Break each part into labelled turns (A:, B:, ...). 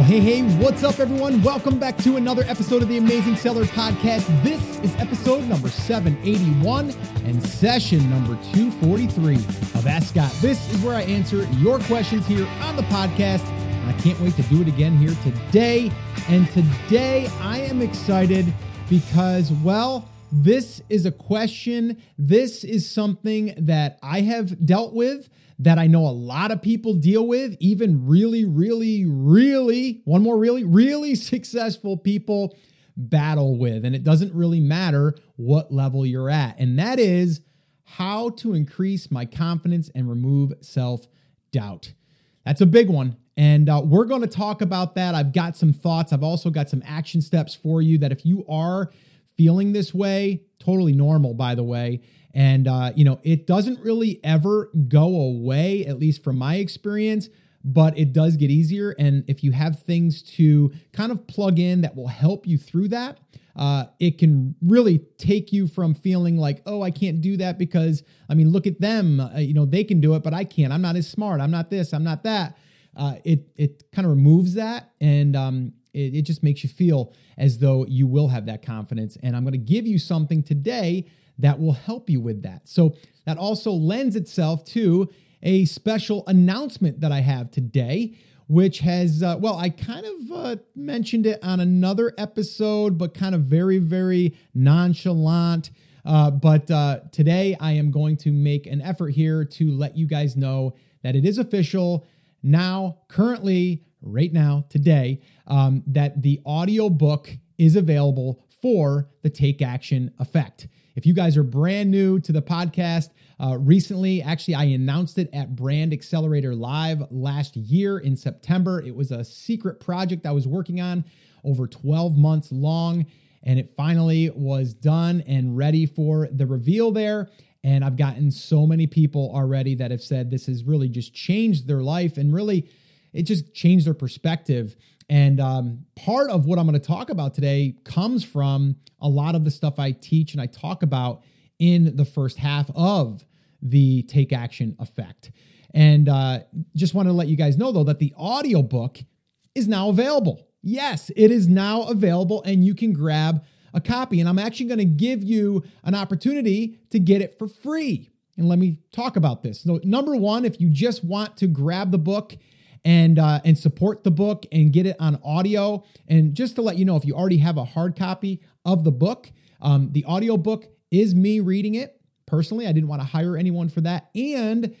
A: Well, hey, hey, what's up, everyone? Welcome back to another episode of the Amazing Seller Podcast. This is episode number 781 and session number 243 of Ask Scott. This is where I answer your questions here on the podcast. I can't wait to do it again here today. And today I am excited because, well, this is a question. This is something that I have dealt with that I know a lot of people deal with, even really, really, really, one more really, really successful people battle with. And it doesn't really matter what level you're at. And that is how to increase my confidence and remove self doubt. That's a big one. And uh, we're going to talk about that. I've got some thoughts. I've also got some action steps for you that if you are feeling this way, totally normal, by the way, and, uh, you know, it doesn't really ever go away, at least from my experience, but it does get easier. And if you have things to kind of plug in that will help you through that, uh, it can really take you from feeling like, oh, I can't do that because, I mean, look at them. Uh, you know, they can do it, but I can't. I'm not as smart. I'm not this. I'm not that. Uh, it it kind of removes that and um, it, it just makes you feel as though you will have that confidence. And I'm going to give you something today that will help you with that. So that also lends itself to a special announcement that I have today, which has, uh, well, I kind of uh, mentioned it on another episode, but kind of very, very nonchalant. Uh, but uh, today I am going to make an effort here to let you guys know that it is official now, currently, right now, today, um, that the audio book is available for the Take Action Effect. If you guys are brand new to the podcast, uh, recently, actually, I announced it at Brand Accelerator Live last year in September. It was a secret project I was working on over 12 months long, and it finally was done and ready for the reveal there. And I've gotten so many people already that have said this has really just changed their life and really it just changed their perspective. And um, part of what I'm going to talk about today comes from a lot of the stuff I teach and I talk about in the first half of the Take Action Effect. And uh, just want to let you guys know, though, that the audiobook is now available. Yes, it is now available, and you can grab a copy. And I'm actually going to give you an opportunity to get it for free. And let me talk about this. So, number one, if you just want to grab the book and uh, and support the book and get it on audio. And just to let you know, if you already have a hard copy of the book, um, the audio book is me reading it personally. I didn't want to hire anyone for that. And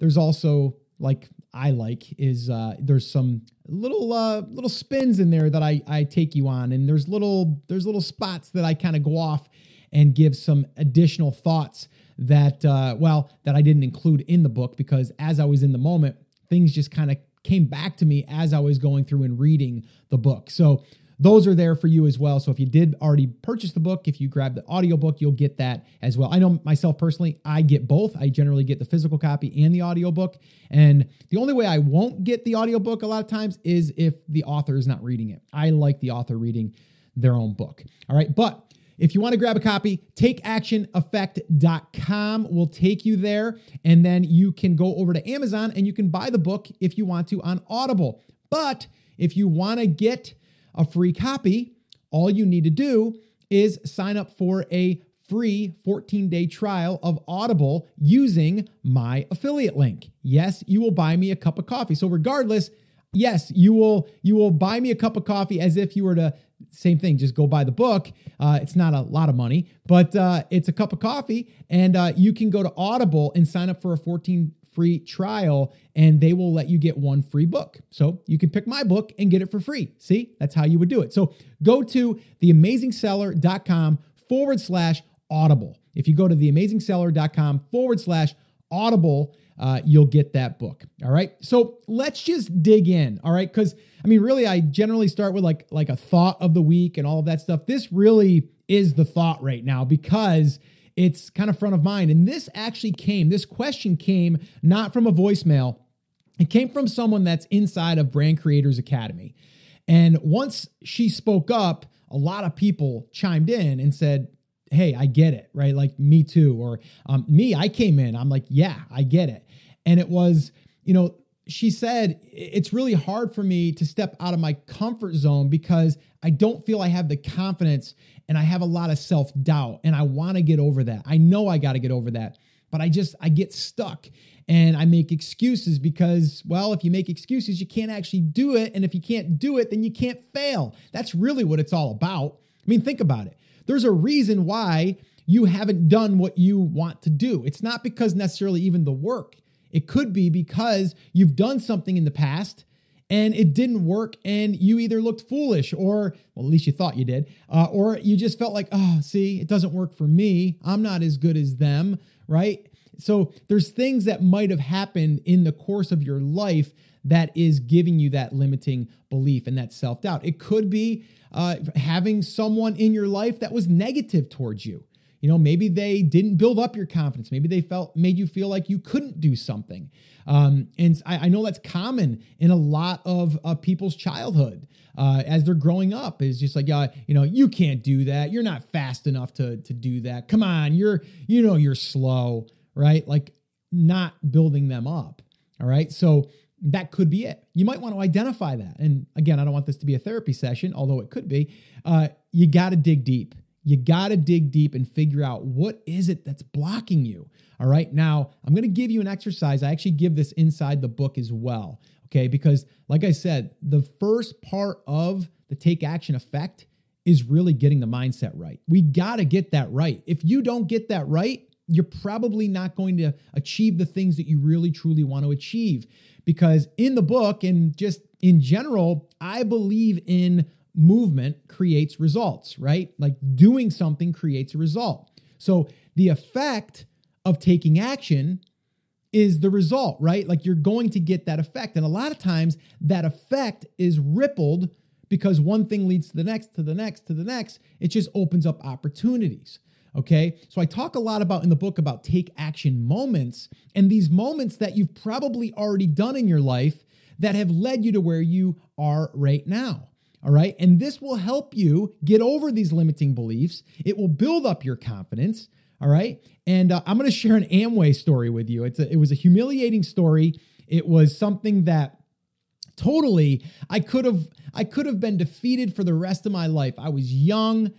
A: there's also like I like is uh, there's some little uh, little spins in there that I I take you on, and there's little there's little spots that I kind of go off and give some additional thoughts that uh, well that I didn't include in the book because as I was in the moment, things just kind of came back to me as I was going through and reading the book. So those are there for you as well. So if you did already purchase the book, if you grab the audiobook, you'll get that as well. I know myself personally, I get both. I generally get the physical copy and the audiobook. And the only way I won't get the audiobook a lot of times is if the author is not reading it. I like the author reading their own book. All right. But if you want to grab a copy, takeactioneffect.com will take you there. And then you can go over to Amazon and you can buy the book if you want to on Audible. But if you want to get a free copy, all you need to do is sign up for a free 14 day trial of Audible using my affiliate link. Yes, you will buy me a cup of coffee. So, regardless, yes, you will you will buy me a cup of coffee as if you were to same thing. Just go buy the book. Uh, it's not a lot of money, but uh, it's a cup of coffee, and uh, you can go to Audible and sign up for a 14 free trial, and they will let you get one free book. So you can pick my book and get it for free. See, that's how you would do it. So go to theamazingseller.com forward slash Audible. If you go to theamazingseller.com forward slash Audible, uh, you'll get that book. All right. So let's just dig in. All right. Because I mean, really, I generally start with like like a thought of the week and all of that stuff. This really is the thought right now because it's kind of front of mind. And this actually came, this question came not from a voicemail. It came from someone that's inside of Brand Creators Academy. And once she spoke up, a lot of people chimed in and said, Hey, I get it, right? Like me too. Or um, me, I came in, I'm like, Yeah, I get it. And it was, you know, she said, It's really hard for me to step out of my comfort zone because I don't feel I have the confidence and I have a lot of self doubt and I want to get over that. I know I got to get over that, but I just, I get stuck and I make excuses because, well, if you make excuses, you can't actually do it. And if you can't do it, then you can't fail. That's really what it's all about. I mean, think about it. There's a reason why you haven't done what you want to do. It's not because necessarily even the work. It could be because you've done something in the past and it didn't work and you either looked foolish or well at least you thought you did uh, or you just felt like oh see it doesn't work for me i'm not as good as them right so there's things that might have happened in the course of your life that is giving you that limiting belief and that self-doubt it could be uh, having someone in your life that was negative towards you you know, maybe they didn't build up your confidence. Maybe they felt made you feel like you couldn't do something. Um, and I, I, know that's common in a lot of uh, people's childhood uh, as they're growing up. Is just like, uh, you know, you can't do that. You're not fast enough to to do that. Come on, you're you know you're slow, right? Like not building them up. All right, so that could be it. You might want to identify that. And again, I don't want this to be a therapy session, although it could be. Uh, you got to dig deep you got to dig deep and figure out what is it that's blocking you. All right. Now, I'm going to give you an exercise. I actually give this inside the book as well. Okay. Because, like I said, the first part of the take action effect is really getting the mindset right. We got to get that right. If you don't get that right, you're probably not going to achieve the things that you really truly want to achieve. Because in the book and just in general, I believe in movement creates results, right? Like doing something creates a result. So the effect of taking action is the result, right? Like you're going to get that effect. And a lot of times that effect is rippled because one thing leads to the next, to the next, to the next. It just opens up opportunities. Okay. So I talk a lot about in the book about take action moments and these moments that you've probably already done in your life that have led you to where you are right now. All right. And this will help you get over these limiting beliefs. It will build up your confidence. All right. And uh, I'm going to share an Amway story with you. It's a, it was a humiliating story. It was something that totally I could have I could have been defeated for the rest of my life. I was young,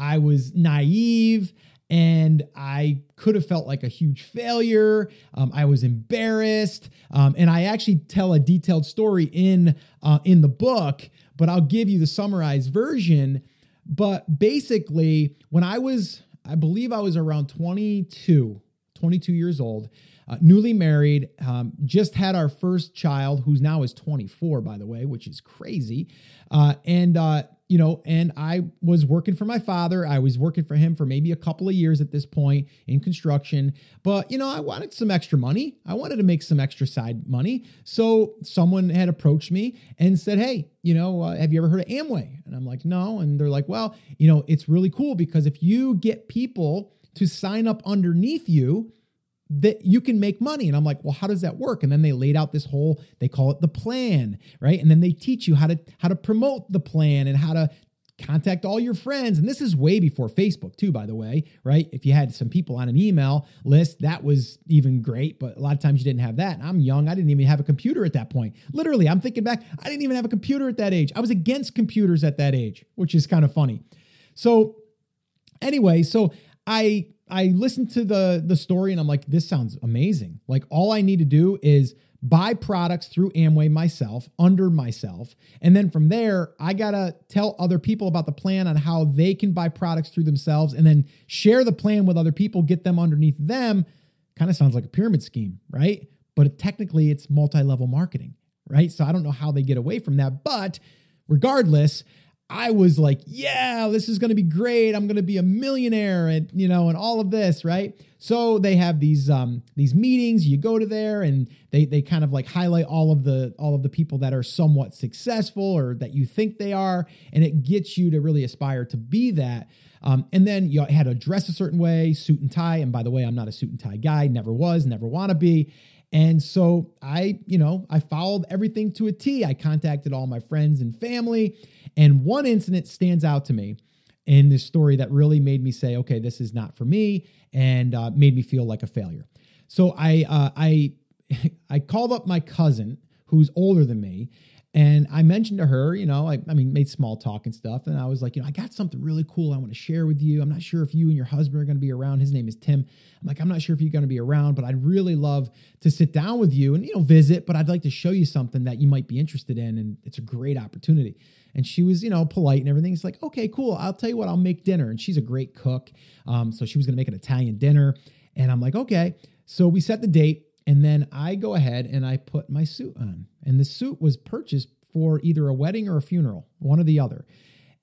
A: I was naive, and I could have felt like a huge failure. Um, I was embarrassed, um, and I actually tell a detailed story in uh, in the book but I'll give you the summarized version. But basically, when I was, I believe I was around 22, 22 years old, uh, newly married, um, just had our first child, who's now is 24, by the way, which is crazy. Uh, and uh, you know, and I was working for my father. I was working for him for maybe a couple of years at this point in construction. But, you know, I wanted some extra money. I wanted to make some extra side money. So someone had approached me and said, Hey, you know, uh, have you ever heard of Amway? And I'm like, No. And they're like, Well, you know, it's really cool because if you get people to sign up underneath you, that you can make money. And I'm like, well, how does that work? And then they laid out this whole, they call it the plan, right? And then they teach you how to how to promote the plan and how to contact all your friends. And this is way before Facebook, too, by the way, right? If you had some people on an email list, that was even great. But a lot of times you didn't have that. And I'm young. I didn't even have a computer at that point. Literally, I'm thinking back, I didn't even have a computer at that age. I was against computers at that age, which is kind of funny. So, anyway, so I I listened to the the story and I'm like, this sounds amazing. Like all I need to do is buy products through Amway myself, under myself. And then from there, I got to tell other people about the plan on how they can buy products through themselves and then share the plan with other people, get them underneath them. Kind of sounds like a pyramid scheme, right? But technically, it's multi level marketing, right? So I don't know how they get away from that. But regardless, I was like, yeah, this is going to be great. I'm going to be a millionaire and, you know, and all of this, right? So they have these um these meetings, you go to there and they they kind of like highlight all of the all of the people that are somewhat successful or that you think they are and it gets you to really aspire to be that. Um, and then you had to dress a certain way, suit and tie. And by the way, I'm not a suit and tie guy, never was, never want to be. And so I, you know, I followed everything to a T. I contacted all my friends and family. And one incident stands out to me in this story that really made me say, okay, this is not for me and uh, made me feel like a failure. So I, uh, I, I called up my cousin who's older than me. And I mentioned to her, you know, I, I mean, made small talk and stuff. And I was like, you know, I got something really cool I want to share with you. I'm not sure if you and your husband are going to be around. His name is Tim. I'm like, I'm not sure if you're going to be around, but I'd really love to sit down with you and, you know, visit. But I'd like to show you something that you might be interested in. And it's a great opportunity. And she was, you know, polite and everything. It's like, okay, cool. I'll tell you what, I'll make dinner. And she's a great cook. Um, so she was going to make an Italian dinner. And I'm like, okay. So we set the date. And then I go ahead and I put my suit on. And the suit was purchased for either a wedding or a funeral, one or the other.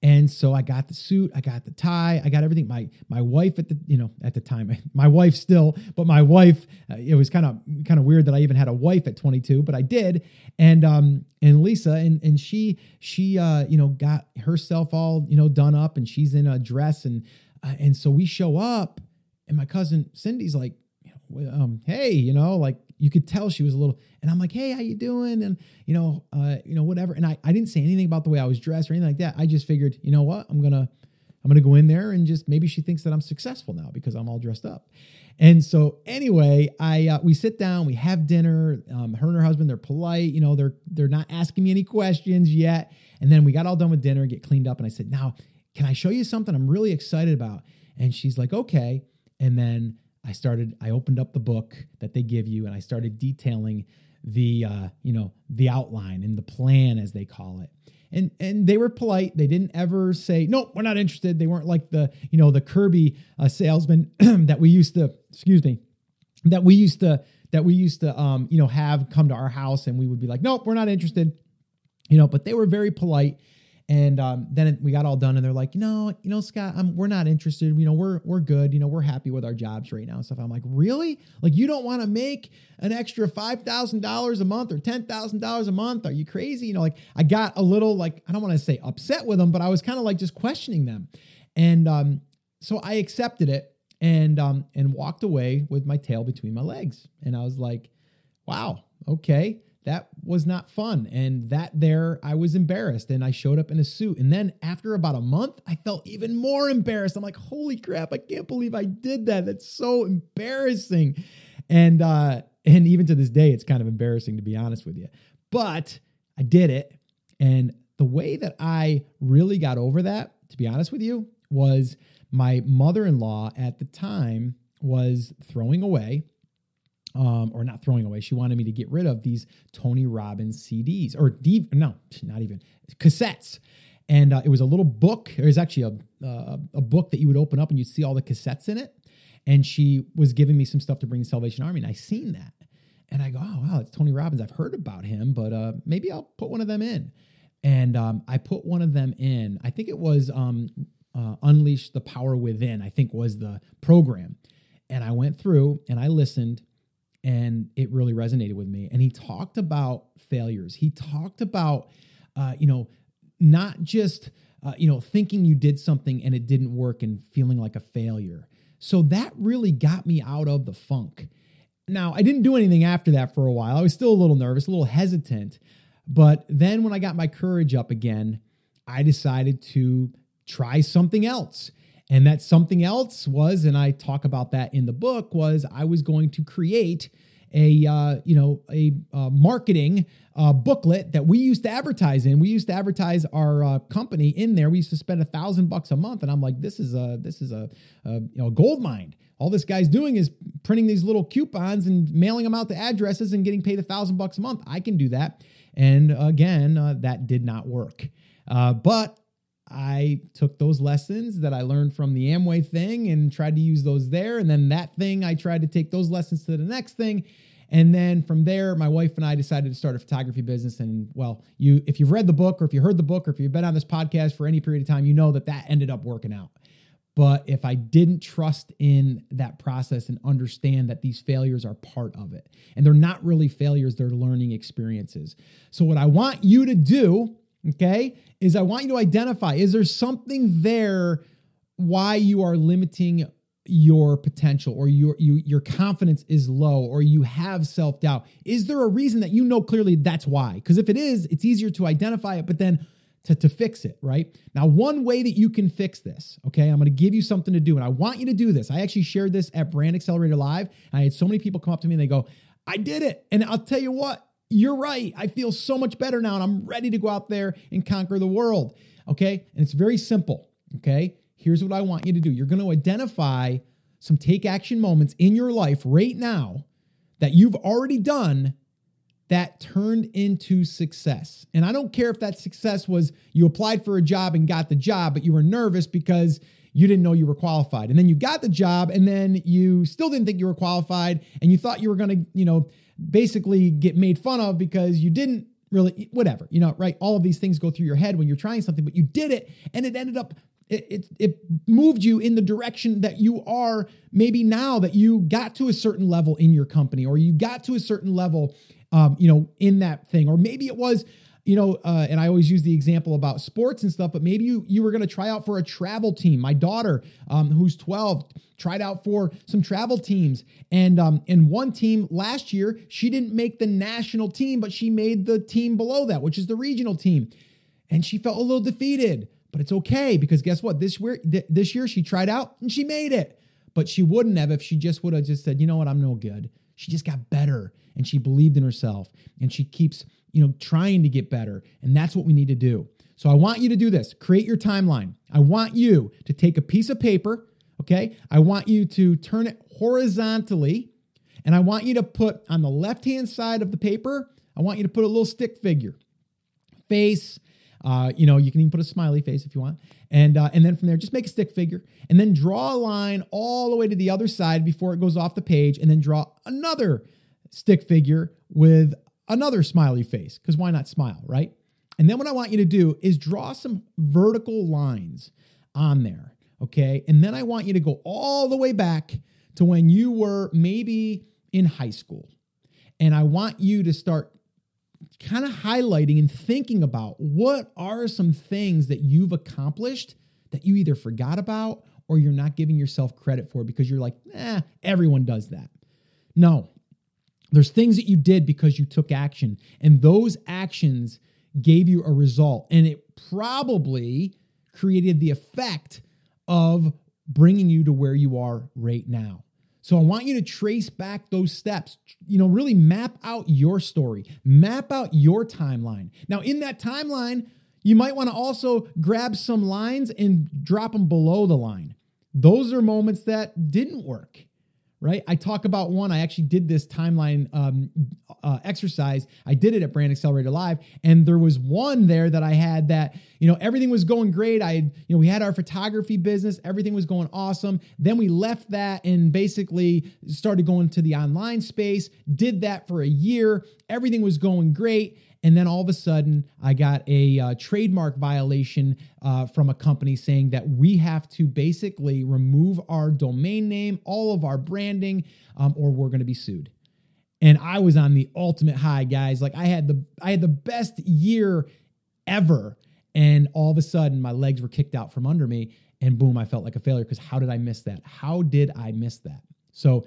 A: And so I got the suit, I got the tie, I got everything. My my wife at the you know at the time, my wife still, but my wife, uh, it was kind of kind of weird that I even had a wife at 22, but I did. And um and Lisa and and she she uh you know got herself all you know done up, and she's in a dress, and uh, and so we show up, and my cousin Cindy's like, um, hey, you know, like you could tell she was a little, and I'm like, hey, how you doing? And you know, uh, you know, whatever. And I, I didn't say anything about the way I was dressed or anything like that. I just figured, you know what, I'm gonna, I'm gonna go in there and just maybe she thinks that I'm successful now because I'm all dressed up. And so anyway, I uh, we sit down, we have dinner. Um, her and her husband, they're polite, you know, they're they're not asking me any questions yet. And then we got all done with dinner, get cleaned up, and I said, now, can I show you something I'm really excited about? And she's like, okay. And then I started, I opened up the book that they give you and I started detailing the, uh, you know, the outline and the plan as they call it. And, and they were polite. They didn't ever say, no, we're not interested. They weren't like the, you know, the Kirby uh, salesman that we used to, excuse me, that we used to, that we used to, um, you know, have come to our house and we would be like, nope, we're not interested, you know, but they were very polite and um, then we got all done, and they're like, "No, you know, Scott, I'm, we're not interested. You know, we're we're good. You know, we're happy with our jobs right now and stuff." I'm like, "Really? Like, you don't want to make an extra five thousand dollars a month or ten thousand dollars a month? Are you crazy?" You know, like I got a little like I don't want to say upset with them, but I was kind of like just questioning them, and um, so I accepted it and um, and walked away with my tail between my legs, and I was like, "Wow, okay." That was not fun. And that there, I was embarrassed and I showed up in a suit. And then after about a month, I felt even more embarrassed. I'm like, holy crap, I can't believe I did that. That's so embarrassing. And, uh, and even to this day, it's kind of embarrassing to be honest with you. But I did it. And the way that I really got over that, to be honest with you, was my mother in law at the time was throwing away um, or not throwing away. She wanted me to get rid of these Tony Robbins CDs or D, no, not even cassettes. And uh, it was a little book. It was actually a, uh, a book that you would open up and you'd see all the cassettes in it. And she was giving me some stuff to bring to Salvation Army, and I seen that, and I go, "Oh wow, it's Tony Robbins. I've heard about him, but uh, maybe I'll put one of them in." And um, I put one of them in. I think it was um, uh, Unleash the Power Within. I think was the program, and I went through and I listened and it really resonated with me. And he talked about failures. He talked about, uh, you know, not just, uh, you know, thinking you did something and it didn't work and feeling like a failure. So that really got me out of the funk. Now, I didn't do anything after that for a while. I was still a little nervous, a little hesitant. But then when I got my courage up again, I decided to try something else. And that something else was, and I talk about that in the book, was I was going to create a uh, you know a uh, marketing uh, booklet that we used to advertise in. We used to advertise our uh, company in there. We used to spend a thousand bucks a month, and I'm like, this is a this is a, a you know gold mine. All this guy's doing is printing these little coupons and mailing them out to addresses and getting paid a thousand bucks a month. I can do that. And again, uh, that did not work. Uh, but I took those lessons that I learned from the Amway thing and tried to use those there. And then that thing, I tried to take those lessons to the next thing. And then from there, my wife and I decided to start a photography business. And well, you, if you've read the book or if you heard the book or if you've been on this podcast for any period of time, you know that that ended up working out. But if I didn't trust in that process and understand that these failures are part of it, and they're not really failures, they're learning experiences. So, what I want you to do okay, is I want you to identify is there something there why you are limiting your potential or your you, your confidence is low or you have self-doubt? Is there a reason that you know clearly that's why? Because if it is it's easier to identify it but then to, to fix it right? Now one way that you can fix this okay i'm going to give you something to do and i want you to do this. I actually shared this at brand accelerator live i had so many people come up to me and they go i did it and i'll tell you what you're right. I feel so much better now and I'm ready to go out there and conquer the world. Okay. And it's very simple. Okay. Here's what I want you to do you're going to identify some take action moments in your life right now that you've already done that turned into success. And I don't care if that success was you applied for a job and got the job, but you were nervous because you didn't know you were qualified. And then you got the job and then you still didn't think you were qualified and you thought you were going to, you know, basically get made fun of because you didn't really whatever, you know, right? All of these things go through your head when you're trying something, but you did it and it ended up it, it, it moved you in the direction that you are maybe now that you got to a certain level in your company or you got to a certain level um, you know in that thing or maybe it was you know uh, and i always use the example about sports and stuff but maybe you you were going to try out for a travel team my daughter um, who's 12 tried out for some travel teams and um, and one team last year she didn't make the national team but she made the team below that which is the regional team and she felt a little defeated but it's okay because guess what? This year, this year she tried out and she made it. But she wouldn't have if she just would have just said, you know what, I'm no good. She just got better and she believed in herself and she keeps, you know, trying to get better. And that's what we need to do. So I want you to do this. Create your timeline. I want you to take a piece of paper, okay? I want you to turn it horizontally and I want you to put on the left-hand side of the paper, I want you to put a little stick figure. Face, uh, you know, you can even put a smiley face if you want. And, uh, and then from there, just make a stick figure and then draw a line all the way to the other side before it goes off the page. And then draw another stick figure with another smiley face because why not smile, right? And then what I want you to do is draw some vertical lines on there. Okay. And then I want you to go all the way back to when you were maybe in high school. And I want you to start kind of highlighting and thinking about what are some things that you've accomplished that you either forgot about or you're not giving yourself credit for because you're like, eh, everyone does that. No, there's things that you did because you took action, and those actions gave you a result, and it probably created the effect of bringing you to where you are right now. So I want you to trace back those steps, you know, really map out your story, map out your timeline. Now, in that timeline, you might want to also grab some lines and drop them below the line. Those are moments that didn't work right? I talk about one. I actually did this timeline um, uh, exercise. I did it at Brand Accelerator Live, and there was one there that I had that you know everything was going great. I you know we had our photography business, everything was going awesome. Then we left that and basically started going to the online space. Did that for a year. Everything was going great. And then all of a sudden, I got a uh, trademark violation uh, from a company saying that we have to basically remove our domain name, all of our branding, um, or we're going to be sued. And I was on the ultimate high, guys. Like I had the I had the best year ever, and all of a sudden, my legs were kicked out from under me, and boom, I felt like a failure. Because how did I miss that? How did I miss that? So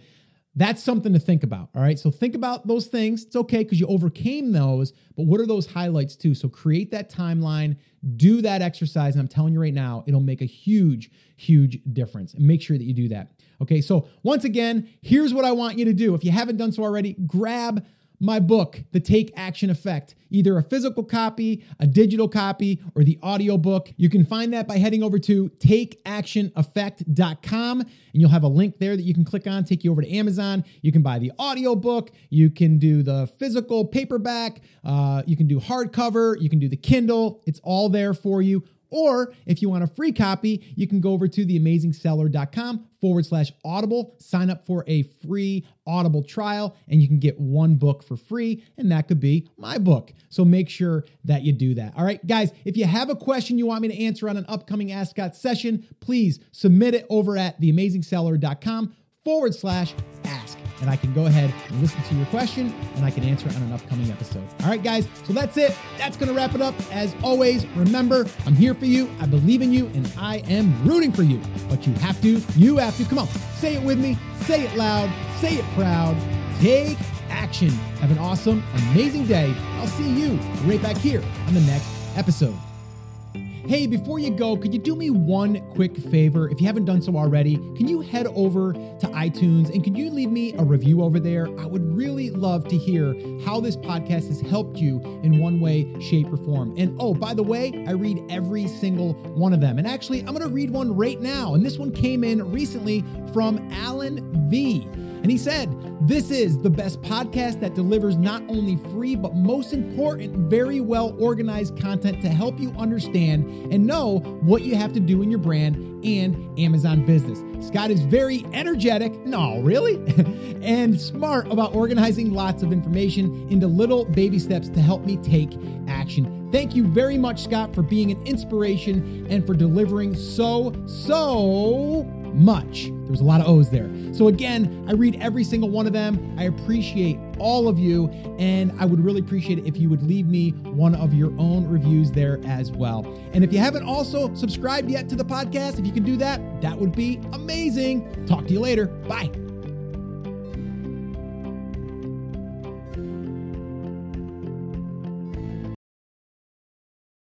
A: that's something to think about. All right. So think about those things. It's okay because you overcame those, but what are those highlights too? So create that timeline, do that exercise. And I'm telling you right now, it'll make a huge, huge difference. Make sure that you do that. Okay. So once again, here's what I want you to do. If you haven't done so already, grab my book, The Take Action Effect, either a physical copy, a digital copy, or the audio book. You can find that by heading over to takeactioneffect.com and you'll have a link there that you can click on, take you over to Amazon. You can buy the audio book, you can do the physical paperback, uh, you can do hardcover, you can do the Kindle. It's all there for you. Or if you want a free copy, you can go over to theamazingseller.com forward slash audible, sign up for a free audible trial, and you can get one book for free, and that could be my book. So make sure that you do that. All right, guys, if you have a question you want me to answer on an upcoming Ask Scott session, please submit it over at theamazingseller.com forward slash ask and I can go ahead and listen to your question and I can answer it on an upcoming episode. All right, guys, so that's it. That's going to wrap it up. As always, remember, I'm here for you. I believe in you and I am rooting for you. But you have to, you have to. Come on, say it with me, say it loud, say it proud. Take action. Have an awesome, amazing day. I'll see you right back here on the next episode. Hey, before you go, could you do me one quick favor? If you haven't done so already, can you head over to iTunes and can you leave me a review over there? I would really love to hear how this podcast has helped you in one way, shape, or form. And oh, by the way, I read every single one of them. And actually, I'm going to read one right now. And this one came in recently from Alan V. And he said, This is the best podcast that delivers not only free, but most important, very well organized content to help you understand and know what you have to do in your brand and Amazon business. Scott is very energetic, no, really, and smart about organizing lots of information into little baby steps to help me take action. Thank you very much, Scott, for being an inspiration and for delivering so, so much. There's a lot of O's there. So, again, I read every single one of them. I appreciate all of you, and I would really appreciate it if you would leave me one of your own reviews there as well. And if you haven't also subscribed yet to the podcast, if you can do that, that would be amazing. Talk to you later. Bye.